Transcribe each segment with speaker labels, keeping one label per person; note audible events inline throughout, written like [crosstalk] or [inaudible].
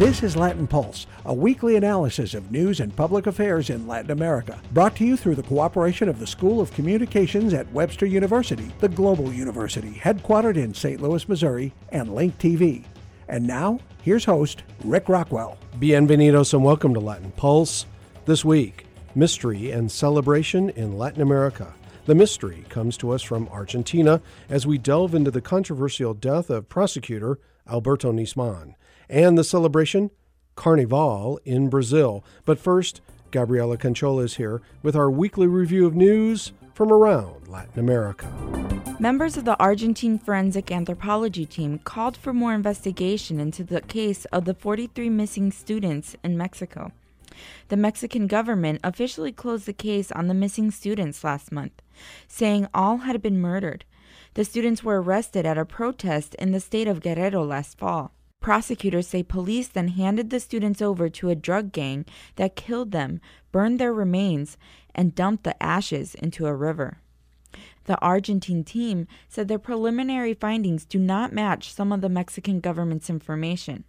Speaker 1: This is Latin Pulse, a weekly analysis of news and public affairs in Latin America, brought to you through the cooperation of the School of Communications at Webster University, the global university headquartered in St. Louis, Missouri, and Link TV. And now, here's host Rick Rockwell.
Speaker 2: Bienvenidos and welcome to Latin Pulse. This week, mystery and celebration in Latin America. The mystery comes to us from Argentina as we delve into the controversial death of prosecutor Alberto Nisman and the celebration Carnival in Brazil. But first, Gabriela Canchola is here with our weekly review of news from around Latin America.
Speaker 3: Members of the Argentine Forensic Anthropology team called for more investigation into the case of the 43 missing students in Mexico. The Mexican government officially closed the case on the missing students last month, saying all had been murdered. The students were arrested at a protest in the state of Guerrero last fall. Prosecutors say police then handed the students over to a drug gang that killed them, burned their remains, and dumped the ashes into a river. The Argentine team said their preliminary findings do not match some of the Mexican government's information.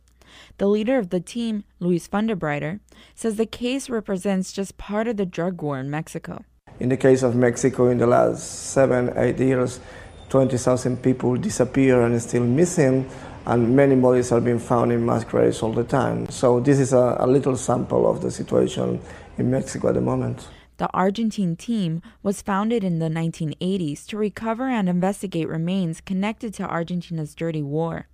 Speaker 3: The leader of the team, Luis Fondebrider, says the case represents just part of the drug war in Mexico.
Speaker 4: In the case of Mexico, in the last seven, eight years, 20,000 people disappear and still missing and many bodies are being found in mass graves all the time. So this is a, a little sample of the situation in Mexico at the moment.
Speaker 3: The Argentine team was founded in the 1980s to recover and investigate remains connected to Argentina's dirty war.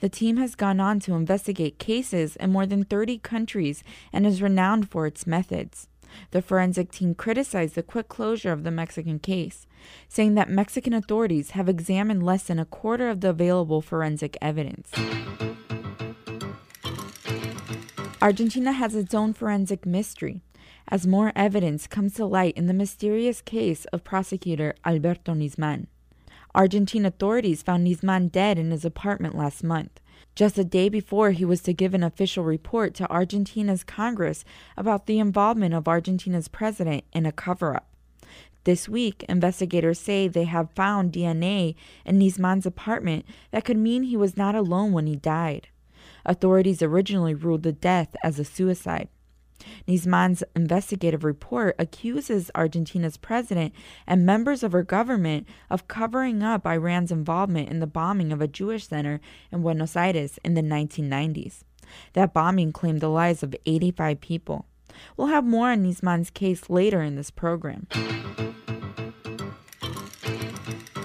Speaker 3: The team has gone on to investigate cases in more than 30 countries and is renowned for its methods. The forensic team criticized the quick closure of the Mexican case, saying that Mexican authorities have examined less than a quarter of the available forensic evidence. Argentina has its own forensic mystery as more evidence comes to light in the mysterious case of prosecutor Alberto Nisman. Argentine authorities found Nisman dead in his apartment last month just a day before he was to give an official report to Argentina's Congress about the involvement of Argentina's president in a cover up. This week, investigators say they have found DNA in Nisman's apartment that could mean he was not alone when he died. Authorities originally ruled the death as a suicide. Nisman's investigative report accuses Argentina's president and members of her government of covering up Iran's involvement in the bombing of a Jewish center in Buenos Aires in the 1990s. That bombing claimed the lives of 85 people. We'll have more on Nisman's case later in this program.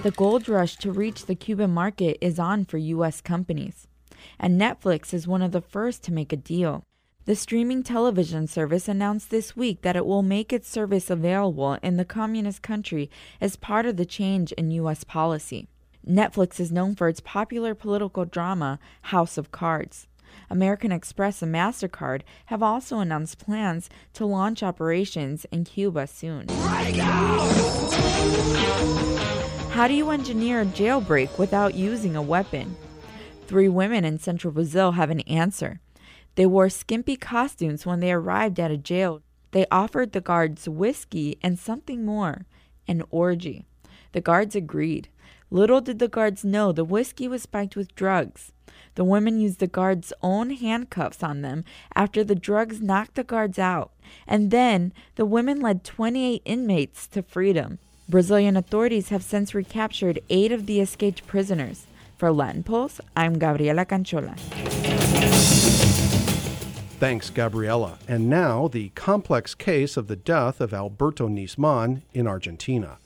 Speaker 3: The gold rush to reach the Cuban market is on for U.S. companies, and Netflix is one of the first to make a deal. The streaming television service announced this week that it will make its service available in the communist country as part of the change in U.S. policy. Netflix is known for its popular political drama, House of Cards. American Express and MasterCard have also announced plans to launch operations in Cuba soon. How do you engineer a jailbreak without using a weapon? Three women in central Brazil have an answer. They wore skimpy costumes when they arrived at a jail. They offered the guards whiskey and something more an orgy. The guards agreed. Little did the guards know the whiskey was spiked with drugs. The women used the guards' own handcuffs on them after the drugs knocked the guards out, and then the women led 28 inmates to freedom. Brazilian authorities have since recaptured eight of the escaped prisoners. For Latin Pulse, I'm Gabriela Canchola.
Speaker 2: Thanks, Gabriela. And now, the complex case of the death of Alberto Nisman in Argentina.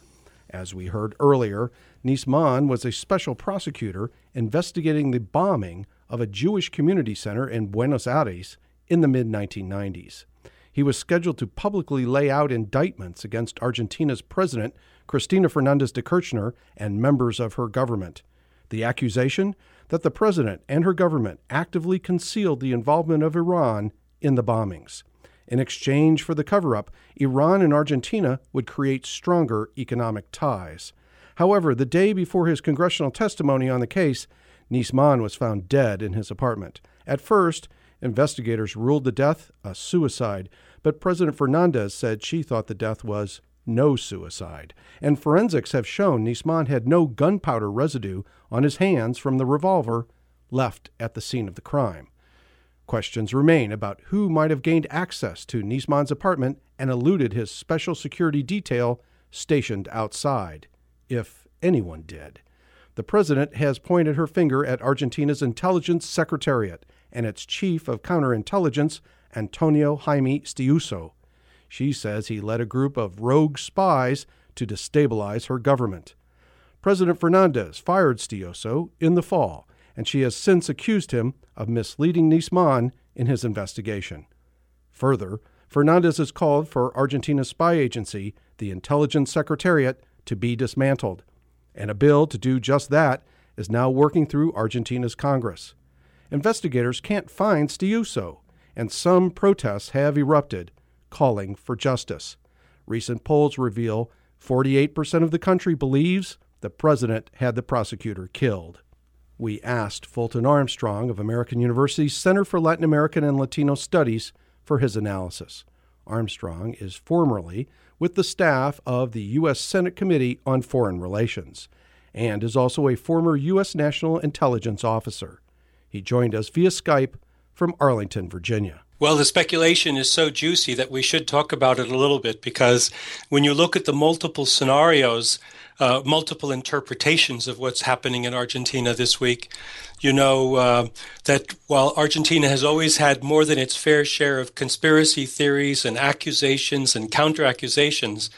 Speaker 2: As we heard earlier, Nisman was a special prosecutor investigating the bombing of a Jewish community center in Buenos Aires in the mid 1990s. He was scheduled to publicly lay out indictments against Argentina's president, Cristina Fernandez de Kirchner, and members of her government. The accusation that the president and her government actively concealed the involvement of Iran in the bombings. In exchange for the cover up, Iran and Argentina would create stronger economic ties. However, the day before his congressional testimony on the case, Nisman was found dead in his apartment. At first, investigators ruled the death a suicide, but President Fernandez said she thought the death was no suicide, and forensics have shown Nisman had no gunpowder residue on his hands from the revolver left at the scene of the crime. Questions remain about who might have gained access to Nisman's apartment and eluded his special security detail stationed outside, if anyone did. The president has pointed her finger at Argentina's intelligence secretariat and its chief of counterintelligence, Antonio Jaime Stiuso. She says he led a group of rogue spies to destabilize her government. President Fernandez fired Stiuso in the fall, and she has since accused him of misleading Nisman in his investigation. Further, Fernandez has called for Argentina's spy agency, the Intelligence Secretariat, to be dismantled, and a bill to do just that is now working through Argentina's Congress. Investigators can't find Stiuso, and some protests have erupted, calling for justice. Recent polls reveal 48% of the country believes the president had the prosecutor killed. We asked Fulton Armstrong of American University's Center for Latin American and Latino Studies for his analysis. Armstrong is formerly with the staff of the U.S. Senate Committee on Foreign Relations and is also a former U.S. National Intelligence Officer. He joined us via Skype from Arlington, Virginia.
Speaker 5: Well, the speculation is so juicy that we should talk about it a little bit because when you look at the multiple scenarios, uh, multiple interpretations of what's happening in Argentina this week, you know uh, that while Argentina has always had more than its fair share of conspiracy theories and accusations and counter accusations,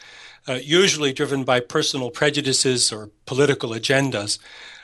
Speaker 5: uh, usually driven by personal prejudices or political agendas,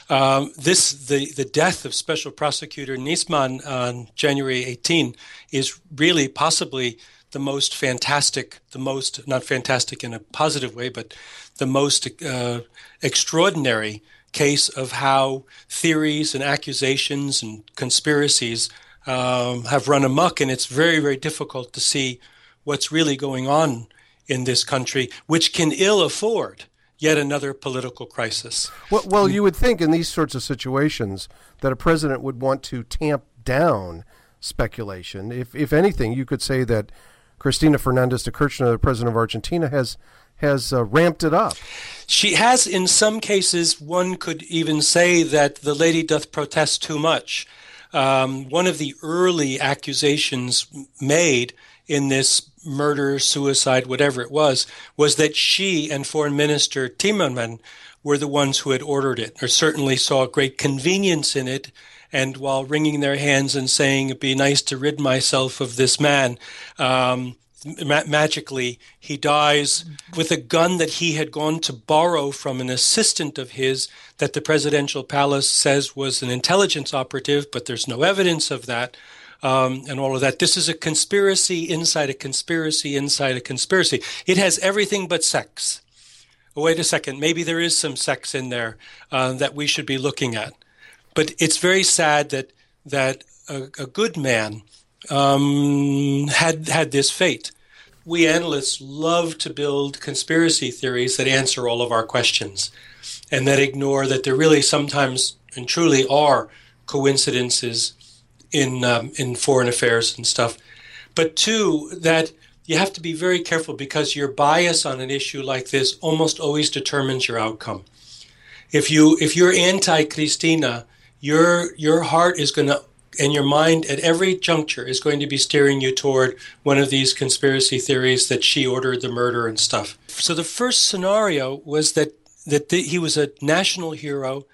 Speaker 5: um, this the the death of Special Prosecutor Nisman on January 18 is really possibly the most fantastic, the most not fantastic in a positive way, but the most uh, extraordinary case of how theories and accusations and conspiracies um, have run amok, and it's very very difficult to see what's really going on in this country, which can ill afford yet another political crisis.
Speaker 2: Well, well, you would think in these sorts of situations that a president would want to tamp down speculation. If, if anything, you could say that Cristina Fernandez de Kirchner, the president of Argentina, has has uh, ramped it up.
Speaker 5: She has, in some cases, one could even say that the lady doth protest too much. Um, one of the early accusations made in this murder, suicide, whatever it was, was that she and Foreign Minister Timerman were the ones who had ordered it, or certainly saw great convenience in it. And while wringing their hands and saying, It'd be nice to rid myself of this man, um, ma- magically he dies with a gun that he had gone to borrow from an assistant of his that the presidential palace says was an intelligence operative, but there's no evidence of that um, and all of that. This is a conspiracy inside a conspiracy inside a conspiracy. It has everything but sex. wait a second, maybe there is some sex in there uh, that we should be looking at. But it's very sad that that a, a good man um, had had this fate. We analysts love to build conspiracy theories that answer all of our questions, and that ignore that there really sometimes and truly are coincidences in um, in foreign affairs and stuff. But two, that you have to be very careful because your bias on an issue like this almost always determines your outcome. If you if you're anti Cristina, your your heart is going to and your mind at every juncture is going to be steering you toward one of these conspiracy theories that she ordered the murder and stuff. So the first scenario was that that the, he was a national hero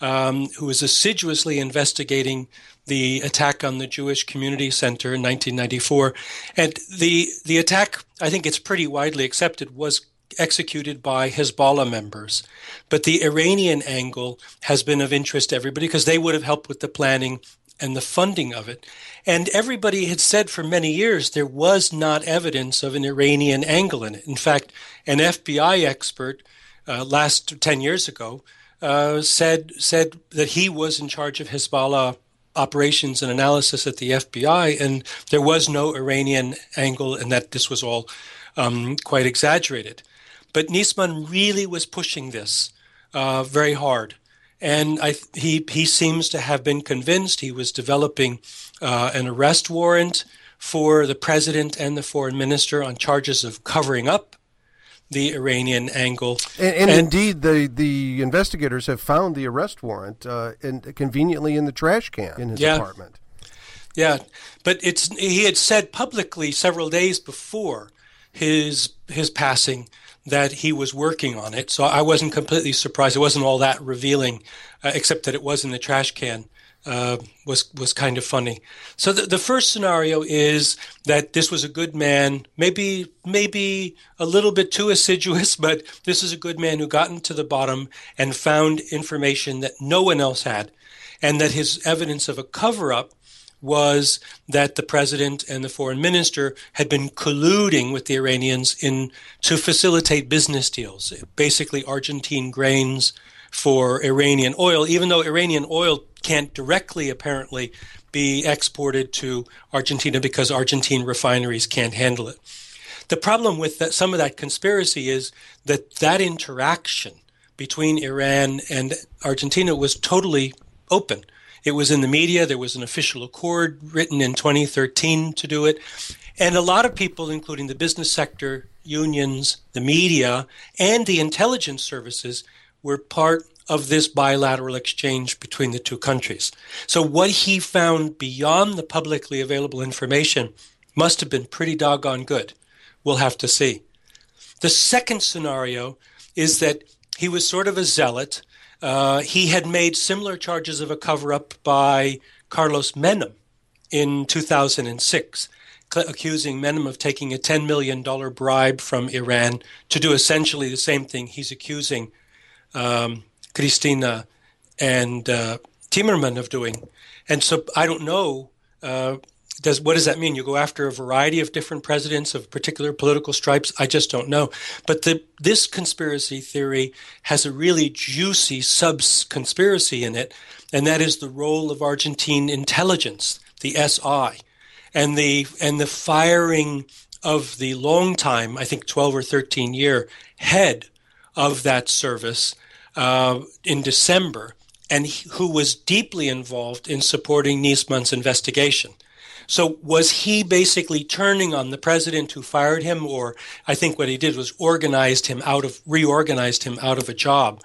Speaker 5: um, who was assiduously investigating the attack on the Jewish Community Center in 1994. And the, the attack, I think it's pretty widely accepted, was executed by Hezbollah members. But the Iranian angle has been of interest to everybody because they would have helped with the planning and the funding of it. And everybody had said for many years there was not evidence of an Iranian angle in it. In fact, an FBI expert uh, last 10 years ago uh, said said that he was in charge of Hezbollah operations and analysis at the FBI, and there was no Iranian angle, and that this was all um, quite exaggerated. But Nisman really was pushing this uh, very hard, and I, he he seems to have been convinced. He was developing uh, an arrest warrant for the president and the foreign minister on charges of covering up the Iranian angle.
Speaker 2: And, and, and, indeed, the, the investigators have found the arrest warrant uh, in, conveniently in the trash can in his yeah. apartment.
Speaker 5: Yeah, but it's he had said publicly several days before his his passing that he was working on it. So I wasn't completely surprised. It wasn't all that revealing, uh, except that it was in the trash can. Uh, was was kind of funny. So the, the first scenario is that this was a good man, maybe maybe a little bit too assiduous, [laughs] but this is a good man who got into the bottom and found information that no one else had, and that his evidence of a cover up was that the president and the foreign minister had been colluding with the Iranians in to facilitate business deals, basically Argentine grains for Iranian oil, even though Iranian oil can't directly apparently be exported to Argentina because Argentine refineries can't handle it. The problem with that, some of that conspiracy is that that interaction between Iran and Argentina was totally open. It was in the media. There was an official accord written in 2013 to do it. And a lot of people, including the business sector, unions, the media, and the intelligence services, were part of this bilateral exchange between the two countries. So, what he found beyond the publicly available information must have been pretty doggone good. We'll have to see. The second scenario is that he was sort of a zealot. Uh, he had made similar charges of a cover up by Carlos Menem in 2006, accusing Menem of taking a $10 million bribe from Iran to do essentially the same thing he's accusing um, Cristina and uh, Timerman of doing. And so I don't know. Uh, does what does that mean? You go after a variety of different presidents of particular political stripes? I just don't know. But the, this conspiracy theory has a really juicy sub conspiracy in it, and that is the role of Argentine intelligence, the SI, and the and the firing of the long time, I think twelve or thirteen year head of that service uh, in December, and he, who was deeply involved in supporting Nisman's investigation. So was he basically turning on the president who fired him, or I think what he did was organized him out of reorganized him out of a job.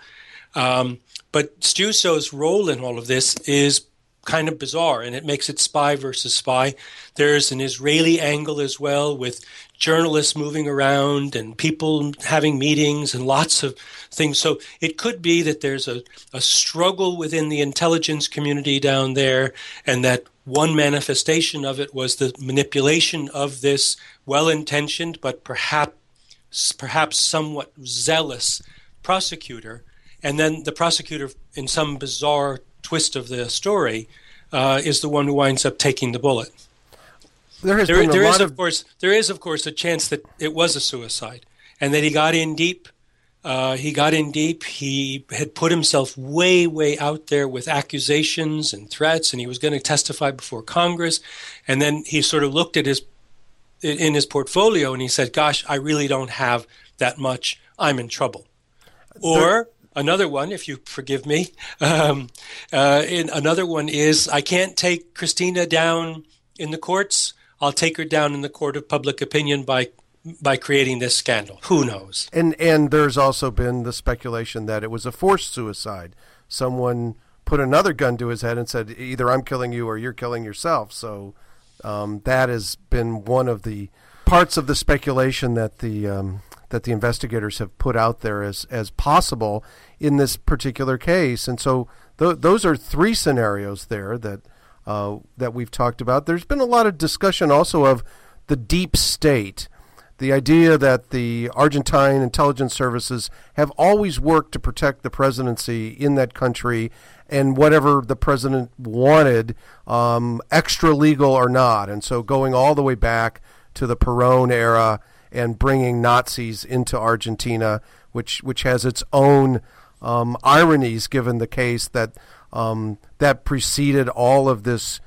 Speaker 5: Um, but Stiuso's role in all of this is kind of bizarre, and it makes it spy versus spy. There's an Israeli angle as well, with journalists moving around and people having meetings and lots of things. So it could be that there's a, a struggle within the intelligence community down there, and that one manifestation of it was the manipulation of this well intentioned but perhaps perhaps somewhat zealous prosecutor. And then the prosecutor, in some bizarre twist of the story, uh, is the one who winds up taking the bullet.
Speaker 6: There has there, been a
Speaker 5: there
Speaker 6: lot
Speaker 5: is,
Speaker 6: of...
Speaker 5: of course there is of course a chance that it was a suicide and that he got in deep. Uh, he got in deep. He had put himself way, way out there with accusations and threats, and he was going to testify before Congress. And then he sort of looked at his in his portfolio and he said, "Gosh, I really don't have that much. I'm in trouble." Or another one, if you forgive me, um, uh, another one is I can't take Cristina down in the courts. I'll take her down in the court of public opinion by by creating this scandal. Who knows?
Speaker 6: And and there's also been the speculation that it was a forced suicide. Someone put another gun to his head and said, "Either I'm killing you or you're killing yourself." So um, that has been one of the parts of the speculation that the um, that the investigators have put out there as as possible in this particular case. And so th- those are three scenarios there that uh, that we've talked about. There's been a lot of discussion also of the deep state. The idea that the Argentine intelligence services have always worked to protect the presidency in that country and whatever the president wanted, um, extra legal or not. And so going all the way back to the Perón era and bringing Nazis into Argentina, which, which has its own um, ironies given the case that um, that preceded all of this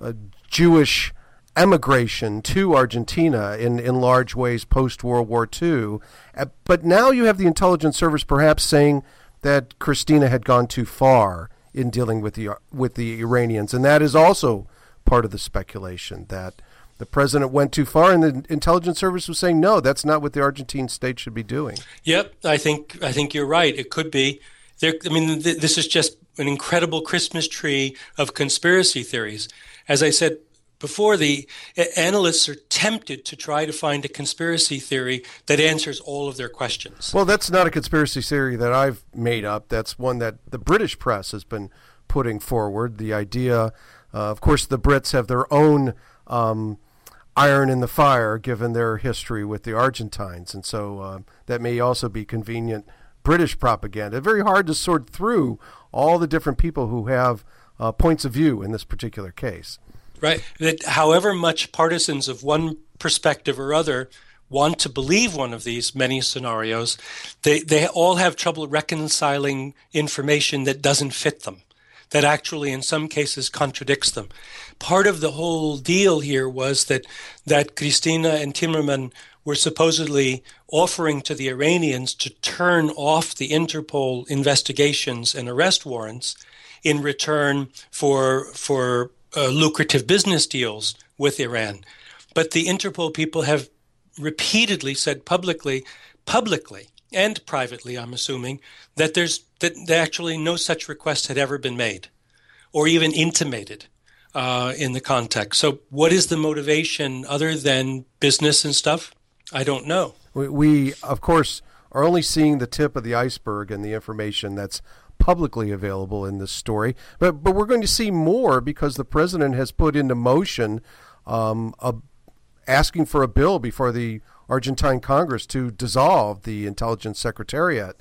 Speaker 6: uh, Jewish emigration to Argentina in, in large ways post World War II. Uh, but now you have the intelligence service perhaps saying that Cristina had gone too far in dealing with the with the Iranians, and that is also part of the speculation that the president went too far, and the intelligence service was saying no, that's not what the Argentine state should be doing.
Speaker 5: Yep, I think I think you're right. It could be. There, I mean, th- this is just an incredible Christmas tree of conspiracy theories. As I said, before, the analysts are tempted to try to find a conspiracy theory that answers all of their questions.
Speaker 6: Well, that's not a conspiracy theory that I've made up. That's one that the British press has been putting forward. The idea, uh, of course, the Brits have their own um, iron in the fire given their history with the Argentines, and so uh, that may also be convenient British propaganda. Very hard to sort through all the different people who have uh, points of view in this particular case.
Speaker 5: Right. That however much partisans of one perspective or other want to believe one of these many scenarios, they, they all have trouble reconciling information that doesn't fit them, that actually in some cases contradicts them. Part of the whole deal here was that, that Cristina and Timerman were supposedly offering to the Iranians to turn off the Interpol investigations and arrest warrants in return for for uh, lucrative business deals with Iran. But the Interpol people have repeatedly said publicly, publicly and privately, I'm assuming, that there's that actually no such request had ever been made, or even intimated uh, in the context. So, what is the motivation other than business and stuff? I don't know.
Speaker 6: We, we of course, are only seeing the tip of the iceberg and the information that's publicly available in this story. But but we're going to see more because the president has put into motion um, a, asking for a bill before the Argentine Congress to dissolve the intelligence secretariat.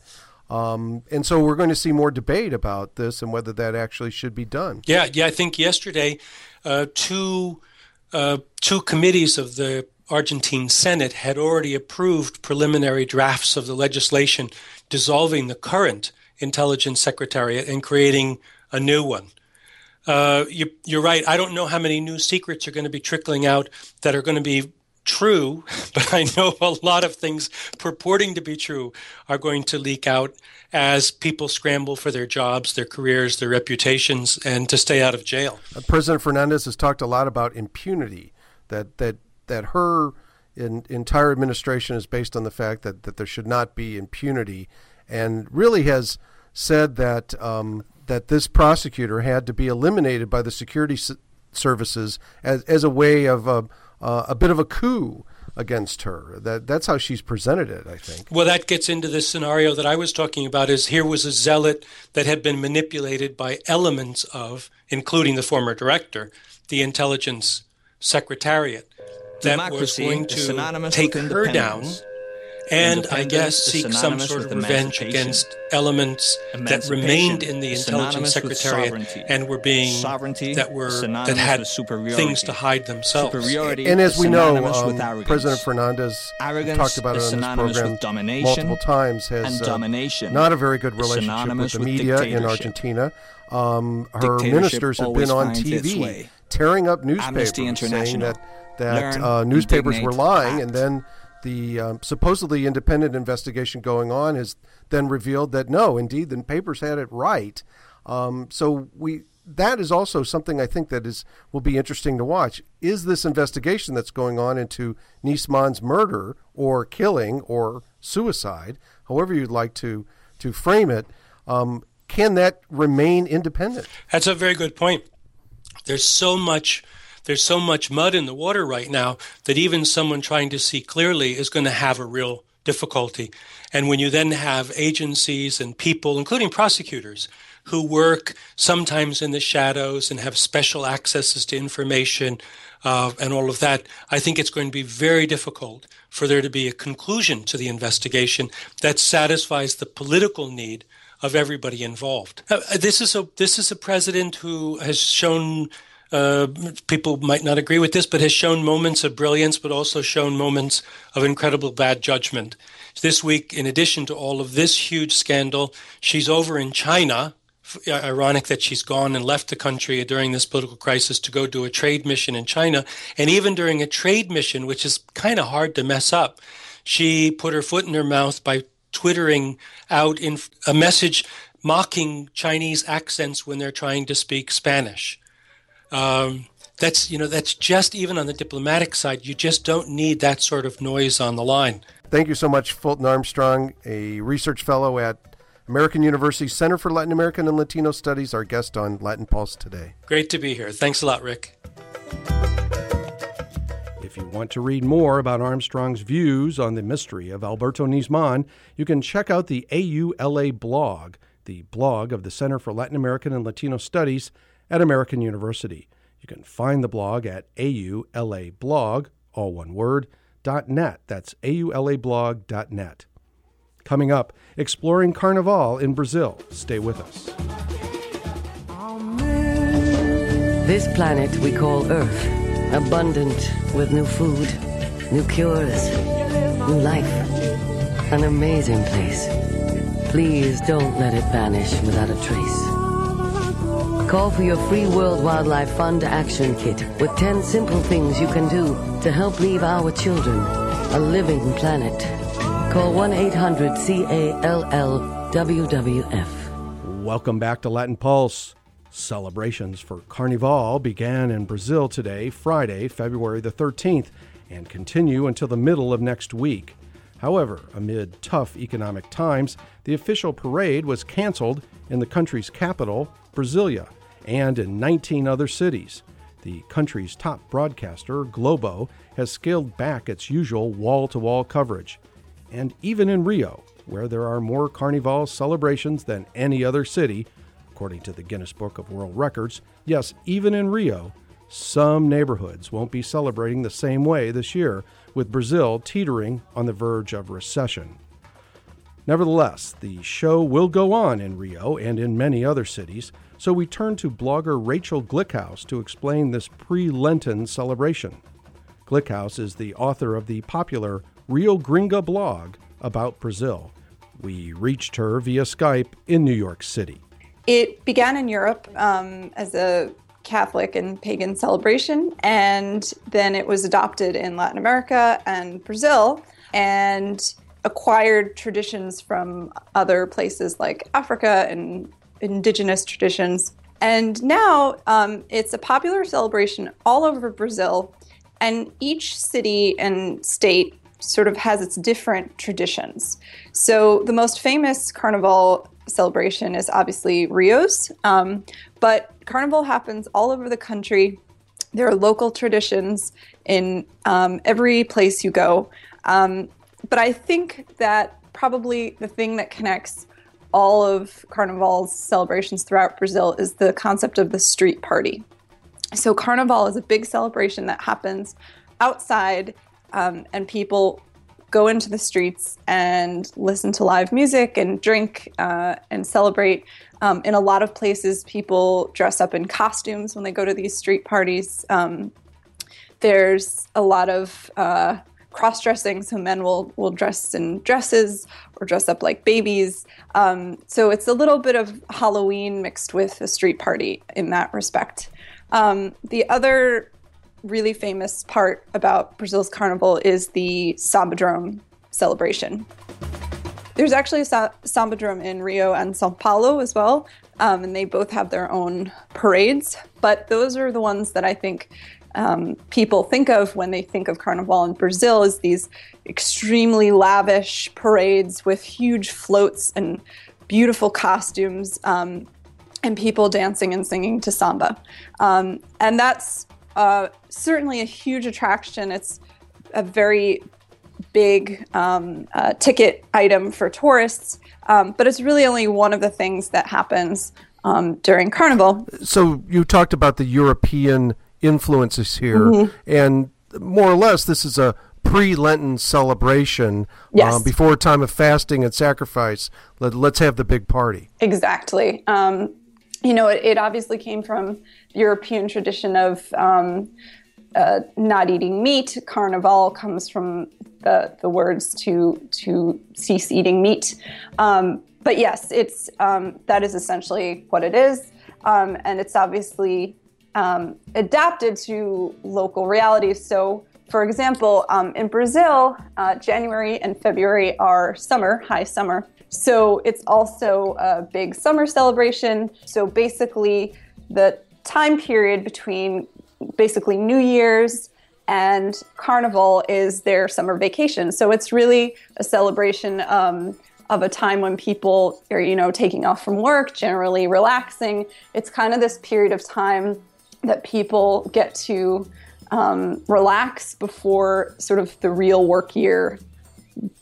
Speaker 6: Um, and so we're going to see more debate about this and whether that actually should be done.
Speaker 5: Yeah, yeah. I think yesterday, uh, two uh, two committees of the Argentine Senate had already approved preliminary drafts of the legislation dissolving the current intelligence secretariat and creating a new one. Uh, you, are right. I don't know how many new secrets are going to be trickling out that are going to be true, [laughs] but I know a lot of things purporting to be true are going to leak out as people scramble for their jobs, their careers, their reputations, and to stay out of jail.
Speaker 6: Uh, President Fernandez has talked a lot about impunity, that that that her in, entire administration is based on the fact that, that there should not be impunity, and really has said that um, that this prosecutor had to be eliminated by the security s- services as, as a way of a, uh, a bit of a coup against her. That that's how she's presented it, I think.
Speaker 5: Well, that gets into the scenario that I was talking about. Is here was a zealot that had been manipulated by elements of, including the former director, the intelligence secretariat, that Democracy was going to take her down and I guess seek some sort of revenge against elements that remained in the intelligence secretariat and were being sovereignty that were that had things to hide themselves.
Speaker 6: and as we know, um, President Fernandez talked about it on this program multiple times. Has uh, not a very good relationship with the media in Argentina. Um, her ministers have been on TV tearing up newspapers, saying that that uh, newspapers were lying, act. and then the um, supposedly independent investigation going on has then revealed that no, indeed, the papers had it right. Um, so we that is also something I think that is will be interesting to watch. Is this investigation that's going on into Nisman's murder or killing or suicide, however you'd like to to frame it, um, can that remain independent?
Speaker 5: That's a very good point. There's so much there's so much mud in the water right now that even someone trying to see clearly is going to have a real difficulty. And when you then have agencies and people, including prosecutors, who work sometimes in the shadows and have special accesses to information uh, and all of that, I think it's going to be very difficult for there to be a conclusion to the investigation that satisfies the political need of everybody involved. Uh, this is a this is a president who has shown uh, people might not agree with this, but has shown moments of brilliance, but also shown moments of incredible bad judgment. This week, in addition to all of this huge scandal, she's over in China. Ironic that she's gone and left the country during this political crisis to go do a trade mission in China. And even during a trade mission, which is kind of hard to mess up, she put her foot in her mouth by twittering out in a message mocking Chinese accents when they're trying to speak Spanish. Um, that's you know that's just even on the diplomatic side. You just don't need that sort of noise on the line.
Speaker 6: Thank you so much, Fulton Armstrong, a research fellow at American University Center for Latin American and Latino Studies, our guest on Latin Pulse today.
Speaker 5: Great to be here. Thanks a lot, Rick.
Speaker 2: If you want to read more about Armstrong's views on the mystery of Alberto Nisman, you can check out the AULA blog, the blog of the Center for Latin American and Latino Studies at American University. You can find the blog at aulablog, all one word, .net. That's aulablog.net. Coming up, exploring Carnival in Brazil. Stay with us.
Speaker 7: This planet we call Earth, abundant with new food, new cures, new life. An amazing place. Please don't let it vanish without a trace. Call for your free World Wildlife Fund Action Kit with 10 simple things you can do to help leave our children a living planet. Call 1 800 CALL WWF.
Speaker 2: Welcome back to Latin Pulse. Celebrations for Carnival began in Brazil today, Friday, February the 13th, and continue until the middle of next week. However, amid tough economic times, the official parade was canceled in the country's capital, Brasilia, and in 19 other cities. The country's top broadcaster, Globo, has scaled back its usual wall to wall coverage. And even in Rio, where there are more Carnival celebrations than any other city, according to the Guinness Book of World Records, yes, even in Rio, some neighborhoods won't be celebrating the same way this year, with Brazil teetering on the verge of recession. Nevertheless, the show will go on in Rio and in many other cities, so we turn to blogger Rachel Glickhouse to explain this pre Lenten celebration. Glickhouse is the author of the popular Rio Gringa blog about Brazil. We reached her via Skype in New York City.
Speaker 8: It began in Europe um, as a Catholic and pagan celebration, and then it was adopted in Latin America and Brazil, and acquired traditions from other places like Africa and indigenous traditions. And now um, it's a popular celebration all over Brazil, and each city and state sort of has its different traditions. So the most famous carnival celebration is obviously Rio's, um, but carnival happens all over the country. There are local traditions in um, every place you go. Um, but I think that probably the thing that connects all of Carnival's celebrations throughout Brazil is the concept of the street party. So, Carnival is a big celebration that happens outside, um, and people go into the streets and listen to live music and drink uh, and celebrate. Um, in a lot of places, people dress up in costumes when they go to these street parties. Um, there's a lot of uh, cross dressing, so men will, will dress in dresses or dress up like babies. Um, so it's a little bit of Halloween mixed with a street party in that respect. Um, the other really famous part about Brazil's carnival is the Sambadrome celebration. There's actually a sa- Sambadrome in Rio and Sao Paulo as well, um, and they both have their own parades. But those are the ones that I think um, people think of when they think of Carnival in Brazil is these extremely lavish parades with huge floats and beautiful costumes um, and people dancing and singing to samba. Um, and that's uh, certainly a huge attraction. It's a very big um, uh, ticket item for tourists, um, but it's really only one of the things that happens um, during Carnival.
Speaker 2: So you talked about the European influences here, mm-hmm. and more or less, this is a pre-Lenten celebration
Speaker 8: yes. uh,
Speaker 2: before a time of fasting and sacrifice. Let, us have the big party.
Speaker 8: Exactly. Um, you know, it, it, obviously came from European tradition of um, uh, not eating meat. Carnival comes from the, the words to to cease eating meat. Um, but yes, it's um, that is essentially what it is, um, and it's obviously um, adapted to local realities. So, for example, um, in Brazil, uh, January and February are summer, high summer. So it's also a big summer celebration. So basically, the time period between basically New Year's and Carnival is their summer vacation. So it's really a celebration um, of a time when people are, you know, taking off from work, generally relaxing. It's kind of this period of time that people get to um, relax before sort of the real work year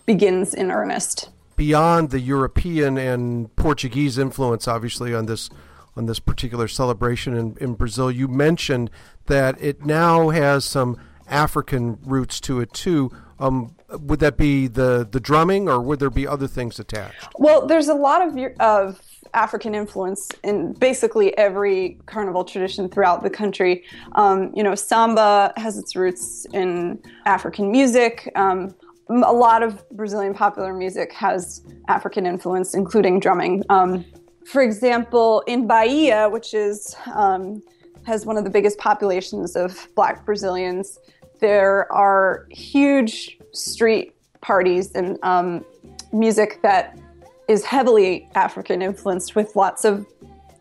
Speaker 8: begins in earnest.
Speaker 2: Beyond the European and Portuguese influence, obviously, on this on this particular celebration in, in Brazil, you mentioned that it now has some African roots to it too. Um, would that be the the drumming, or would there be other things attached?
Speaker 8: Well, there's a lot of of African influence in basically every carnival tradition throughout the country. Um, you know, samba has its roots in African music. Um, a lot of Brazilian popular music has African influence, including drumming. Um, for example, in Bahia, which is um, has one of the biggest populations of Black Brazilians, there are huge street parties and um, music that is heavily African influenced with lots of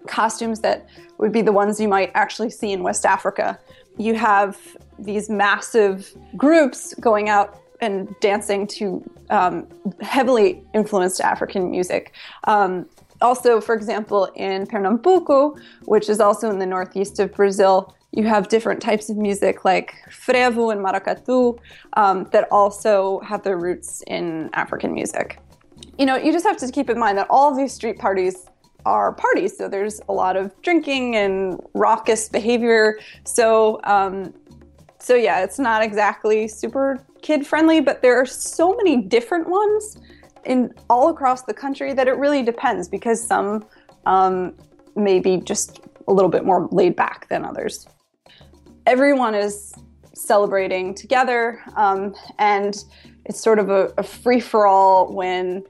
Speaker 8: costumes that would be the ones you might actually see in West Africa. You have these massive groups going out and dancing to um, heavily influenced African music. Um, also, for example, in Pernambuco, which is also in the northeast of Brazil, you have different types of music like frevo and maracatu um, that also have their roots in African music. You know, you just have to keep in mind that all these street parties are parties, so there's a lot of drinking and raucous behavior. So, um, so yeah, it's not exactly super kid friendly, but there are so many different ones in all across the country that it really depends because some um, may be just a little bit more laid back than others everyone is celebrating together, um, and it's sort of a, a free for all when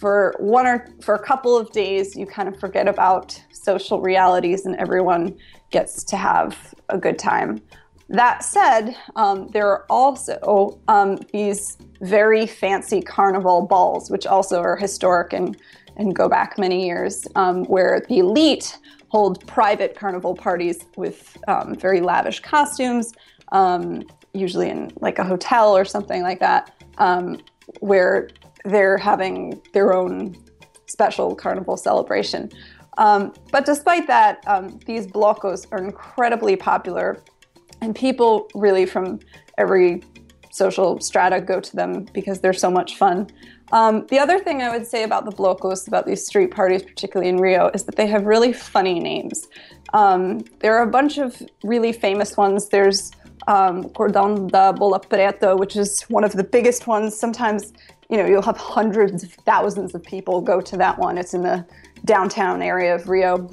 Speaker 8: for one or for a couple of days you kind of forget about social realities and everyone gets to have a good time. That said, um, there are also um, these very fancy carnival balls, which also are historic and, and go back many years, um, where the elite hold private carnival parties with um, very lavish costumes, um, usually in like a hotel or something like that, um, where they're having their own special carnival celebration. Um, but despite that, um, these blocos are incredibly popular, and people really from every social strata go to them because they're so much fun. Um, the other thing I would say about the blocos, about these street parties, particularly in Rio, is that they have really funny names. Um, there are a bunch of really famous ones. There's um, Cordão da Bola Preta, which is one of the biggest ones. Sometimes, you know, you'll have hundreds of thousands of people go to that one. It's in the downtown area of Rio.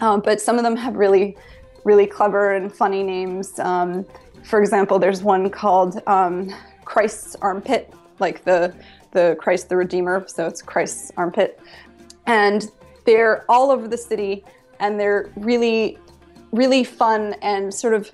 Speaker 8: Um, but some of them have really, really clever and funny names. Um, for example, there's one called um, Christ's Armpit, like the the Christ the Redeemer, so it's Christ's armpit. And they're all over the city and they're really, really fun and sort of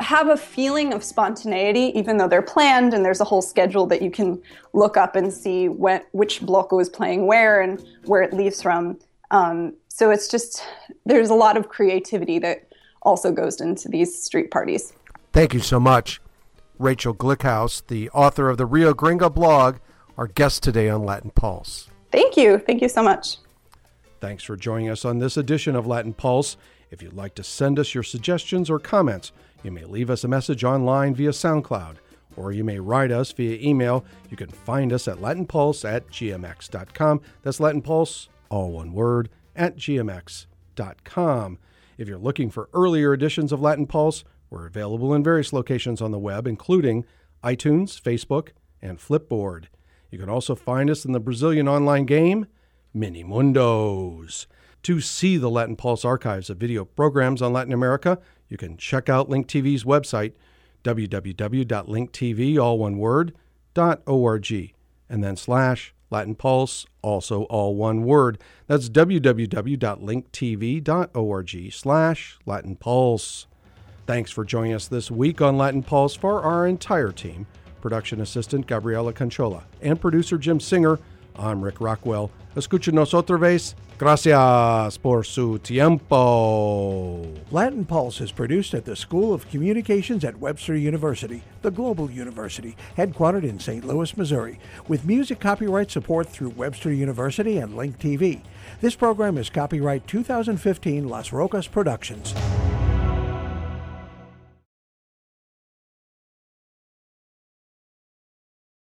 Speaker 8: have a feeling of spontaneity, even though they're planned and there's a whole schedule that you can look up and see when, which bloco is playing where and where it leaves from. Um, so it's just, there's a lot of creativity that also goes into these street parties.
Speaker 2: Thank you so much. Rachel Glickhouse, the author of the Rio Gringa blog, our guest today on Latin Pulse.
Speaker 8: Thank you. Thank you so much.
Speaker 2: Thanks for joining us on this edition of Latin Pulse. If you'd like to send us your suggestions or comments, you may leave us a message online via SoundCloud, or you may write us via email. You can find us at latinpulse at gmx.com. That's Latin Pulse, all one word, at gmx.com. If you're looking for earlier editions of Latin Pulse, we're available in various locations on the web, including iTunes, Facebook, and Flipboard. You can also find us in the Brazilian online game, Mini Mundos. To see the Latin Pulse archives of video programs on Latin America, you can check out Link TV's website, www.linktv, all one word, .org, and then slash Latin Pulse, also all one word. That's www.linktv.org slash Latin Pulse. Thanks for joining us this week on Latin Pulse for our entire team production assistant Gabriela Canchola, and producer Jim Singer. I'm Rick Rockwell. Escúchenos otra vez. Gracias por su tiempo.
Speaker 1: Latin Pulse is produced at the School of Communications at Webster University, the global university, headquartered in St. Louis, Missouri, with music copyright support through Webster University and Link TV. This program is copyright 2015 Las Rocas Productions.